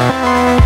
Música